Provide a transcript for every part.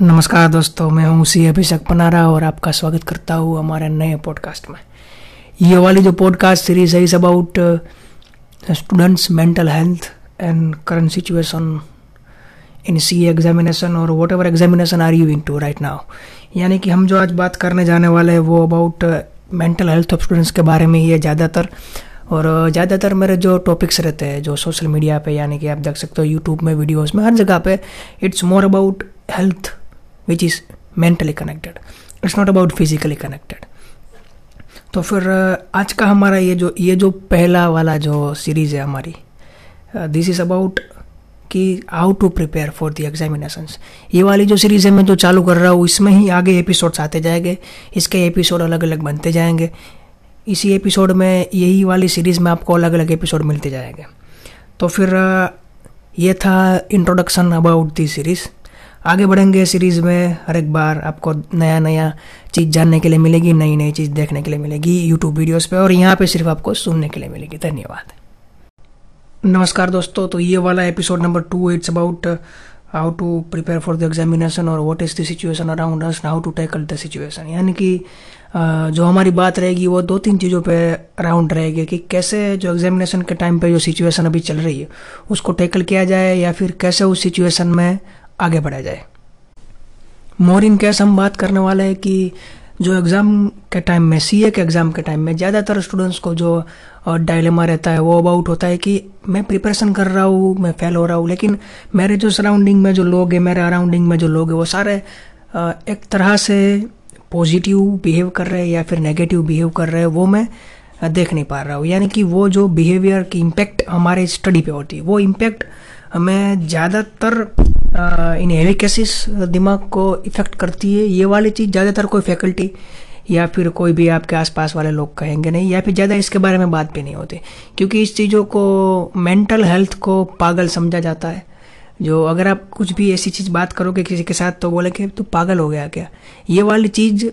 नमस्कार दोस्तों, मैं हूँ सी अभिषेक पनारा और आपका स्वागत करता हूँ हमारे नए पॉडकास्ट में। ये वाली जो पॉडकास्ट सीरीज़ है is about students mental health and current situation in C examination और whatever examination are you into right now यानी कि हम जो आज बात करने जाने वाले हैं, वो about mental health of students के बारे में ही है ज़्यादातर। और ज़्यादातर मेरे जो टॉपिक्स रहते हैं, जो सोशल मीडिया पे, यानी कि आप देख सकते हो यूट्यूब में वीडियोस में, हर जगह पे it's more about health which is mentally connected it's not about physically connected तो फिर आज का हमारा ये जो ये जो पहला वाला जो सीरीज़ है हमारी दिस इज़ अबाउट कि how to prepare for the examinations ये वाली जो सीरीज़ है मैं जो चालू कर रहा हूँ, इसमें ही आगे एपिसोड्स आते जाएँगे, इसके एपिसोड अलग अलग बनते जाएँगे। इसी एपिसोड में, यही वाली सीरीज़ में आपको अलग अलग एपिसोड मिलते जाएँगे। तो फिर ये था इंट्रोडक्शन अबाउट दी सीरीज़ आगे बढ़ेंगे सीरीज़ में हर एक बार आपको नया नया चीज़ जानने के लिए मिलेगी नई नई चीज़ देखने के लिए मिलेगी यूट्यूब वीडियोस पे और यहाँ पे सिर्फ़ आपको सुनने के लिए मिलेगी। धन्यवाद। नमस्कार दोस्तों तो ये वाला episode number two it's about how to prepare for the examination और what is the situation around us how to tackle the situation यानी कि जो हमारी बात रहेगी, वो दो तीन चीज़ों पे अराउंड रहेगी कि कैसे जो एग्जामिनेशन के टाइम पे जो सिचुएशन अभी चल रही है, उसको टैकल किया जाए या फिर कैसे उस सिचुएशन में आगे बढ़ा जाए। मोर इन कैस हम बात करने वाले हैं कि जो एग्ज़ाम के टाइम में सी के एग्ज़ाम के टाइम में, ज़्यादातर स्टूडेंट्स को जो डायलेमा रहता है, वो अबाउट होता है कि मैं प्रिपरेशन कर रहा हूँ, मैं फेल हो रहा हूँ, लेकिन मेरे जो सराउंडिंग में जो लोग हैं, मेरे अराउंडिंग में जो लोग हैं, वो सारे एक तरह से पॉजिटिव बिहेव कर रहे हैं या फिर नेगेटिव बिहेव कर रहे हैं, वो मैं देख नहीं पा रहा हूँ। यानी कि वो जो बिहेवियर की इम्पेक्ट हमारे स्टडी पे होती है, वो इम्पैक्ट हमें ज़्यादातर इन हेवी केसेस दिमाग को इफ़ेक्ट करती है। ये वाली चीज़ ज़्यादातर कोई फैकल्टी या फिर कोई भी आपके आसपास वाले लोग कहेंगे नहीं, या फिर ज़्यादा इसके बारे में बात भी नहीं होती। क्योंकि इस चीज़ों को मेंटल हेल्थ को पागल समझा जाता है। जो अगर आप कुछ भी ऐसी चीज़ बात करोगे किसी के साथ तो बोले कि तू पागल हो गया क्या? ये वाली चीज़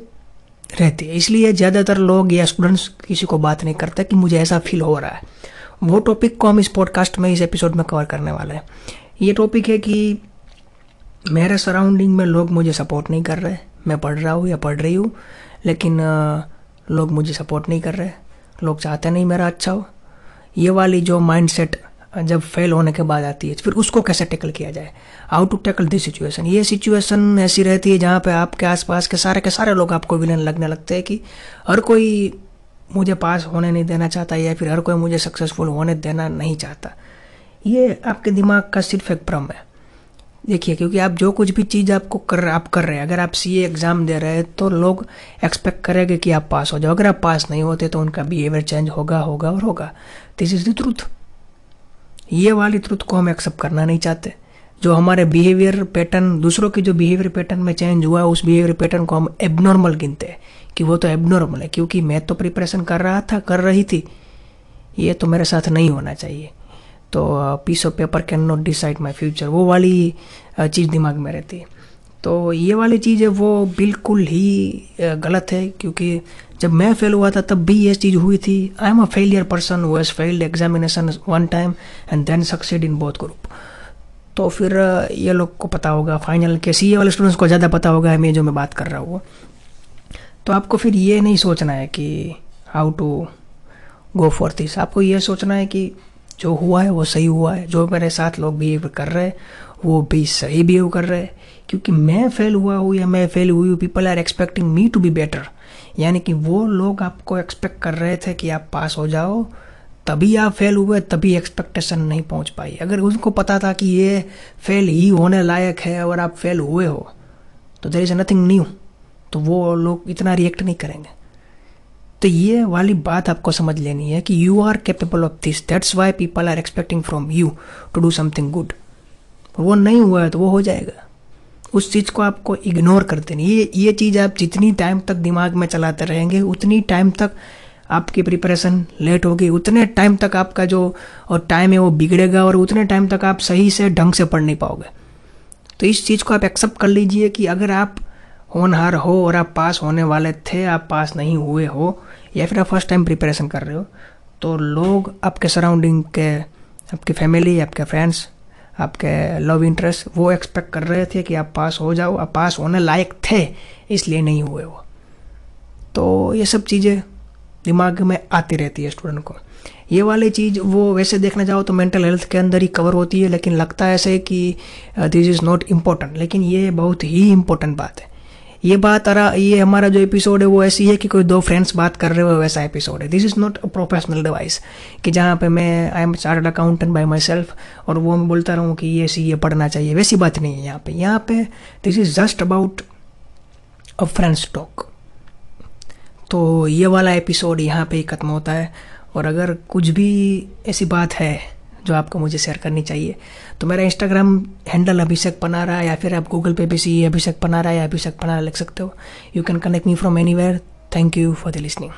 रहती है। इसलिए ज़्यादातर लोग या स्टूडेंट्स किसी को बात नहीं करते कि मुझे ऐसा फील हो रहा है। वो टॉपिक को हम इस पॉडकास्ट में, इस एपिसोड में कवर करने वाले हैं। ये टॉपिक है कि मेरे सराउंडिंग में लोग मुझे सपोर्ट नहीं कर रहे। मैं पढ़ रहा हूँ या पढ़ रही हूँ, लेकिन लोग मुझे सपोर्ट नहीं कर रहे। लोग चाहते नहीं मेरा अच्छा हो। ये वाली जो माइंडसेट जब फेल होने के बाद आती है, फिर उसको कैसे टैकल किया जाए? How to tackle this situation ये सिचुएशन ऐसी रहती है जहाँ पे आपके आसपास के सारे के सारे लोग आपको विलन लगने लगते हैं कि हर कोई मुझे पास होने नहीं देना चाहता या फिर हर कोई मुझे सक्सेसफुल होने देना नहीं चाहता। ये आपके दिमाग का सिर्फ़ एक भ्रम है। देखिए, क्योंकि आप जो कुछ भी चीज़ आपको कर, आप कर रहे हैं, अगर आप सी एग्ज़ाम दे रहे हैं तो लोग एक्सपेक्ट करेंगे कि आप पास हो जाओ। अगर आप पास नहीं होते तो उनका बिहेवियर चेंज होगा होगा और होगा। दिस इज़ द ट्रूथ ये वाली ट्रूथ को हम एक्सेप्ट करना नहीं चाहते। जो हमारे बिहेवियर पैटर्न दूसरों के जो बिहेवियर पैटर्न में चेंज हुआ है उस बिहेवियर पैटर्न को हम एबनॉर्मल गिनते हैं, कि वो तो एबनॉर्मल है, क्योंकि मैं तो प्रिपरेशन कर रहा था, कर रही थी। ये तो मेरे साथ नहीं होना चाहिए। तो piece of paper can not decide my future वो वाली चीज़ दिमाग में रहती है। तो ये वाली चीज़ है, वो बिल्कुल ही गलत है, क्योंकि जब मैं फेल हुआ था, तब भी ये चीज़ हुई थी। I am a failure person who has failed examination one time and then succeed in both group तो फिर ये लोग को पता होगा फाइनल के सी ए वाले स्टूडेंट्स को ज़्यादा पता होगा मैं जो मैं बात कर रहा हूँ। तो आपको फिर ये नहीं सोचना है कि how to go for this आपको ये सोचना है कि जो हुआ है, वो सही हुआ है। जो मेरे साथ लोग बिहेव कर रहे हैं, वो भी सही बिहेव कर रहे हैं। क्योंकि मैं फेल हुआ हूँ या मैं फेल हुई हूँ people are expecting me to be better यानी कि वो लोग आपको एक्सपेक्ट कर रहे थे कि आप पास हो जाओ, तभी आप फेल हुए, तभी एक्सपेक्टेशन नहीं पहुँच पाई। अगर उनको पता था कि ये फेल ही होने लायक है और आप फेल हुए हो तो देर इज़ नथिंग न्यू तो वो लोग इतना रिएक्ट नहीं करेंगे। तो ये वाली बात आपको समझ लेनी है कि you are capable of this that's why people are expecting from you to do something good वो नहीं हुआ है तो वो हो जाएगा। उस चीज़ को आपको इग्नोर कर देनी ये ये चीज़ आप जितनी टाइम तक दिमाग में चलाते रहेंगे, उतनी टाइम तक आपकी प्रिपरेशन लेट होगी। उतने टाइम तक आपका जो, और टाइम है वो बिगड़ेगा और उतने टाइम तक आप सही से ढंग से पढ़ नहीं पाओगे। तो इस चीज़ को आप एक्सेप्ट कर लीजिए कि अगर आप होनहार हो और आप पास होने वाले थे, आप पास नहीं हुए हो या फिर आप फ़र्स्ट टाइम प्रिपरेशन कर रहे हो तो लोग आपके सराउंडिंग के, आपकी फैमिली आपके फ्रेंड्स आपके लव इंटरेस्ट वो एक्सपेक्ट कर रहे थे कि आप पास हो जाओ। आप पास होने लायक थे, इसलिए नहीं हुए वो। तो ये सब चीज़ें दिमाग में आती रहती है स्टूडेंट को। ये वाली चीज़, वो वैसे देखना चाहो तो मेंटल हेल्थ के अंदर ही कवर होती है, लेकिन लगता है ऐसे कि दिस इज़ नॉट इम्पोर्टेंट लेकिन ये बहुत ही इम्पोर्टेंट बात है। ये बात अरा, ये हमारा जो एपिसोड है, वो ऐसी है कि कोई दो फ्रेंड्स बात कर रहे हो, वैसा एपिसोड है। This is not a professional device कि जहाँ पे मैं I am chartered accountant by myself और वो मैं बोलता रहूँ कि ये सी, ये पढ़ना चाहिए। वैसी बात नहीं है यहाँ पे। यहाँ पे this is just about a friends talk तो ये वाला एपिसोड यहाँ पे ही ख़त्म होता है। और अगर कुछ भी ऐसी बात है जो आपको मुझे शेयर करनी चाहिए। तो मेरा इंस्टाग्राम हैंडल अभिषेक है या फिर आप गूगल पे भी सी अभिषेक है या अभिषेक पनारा लिख सकते हो। You can connect me from anywhere thank you for the listening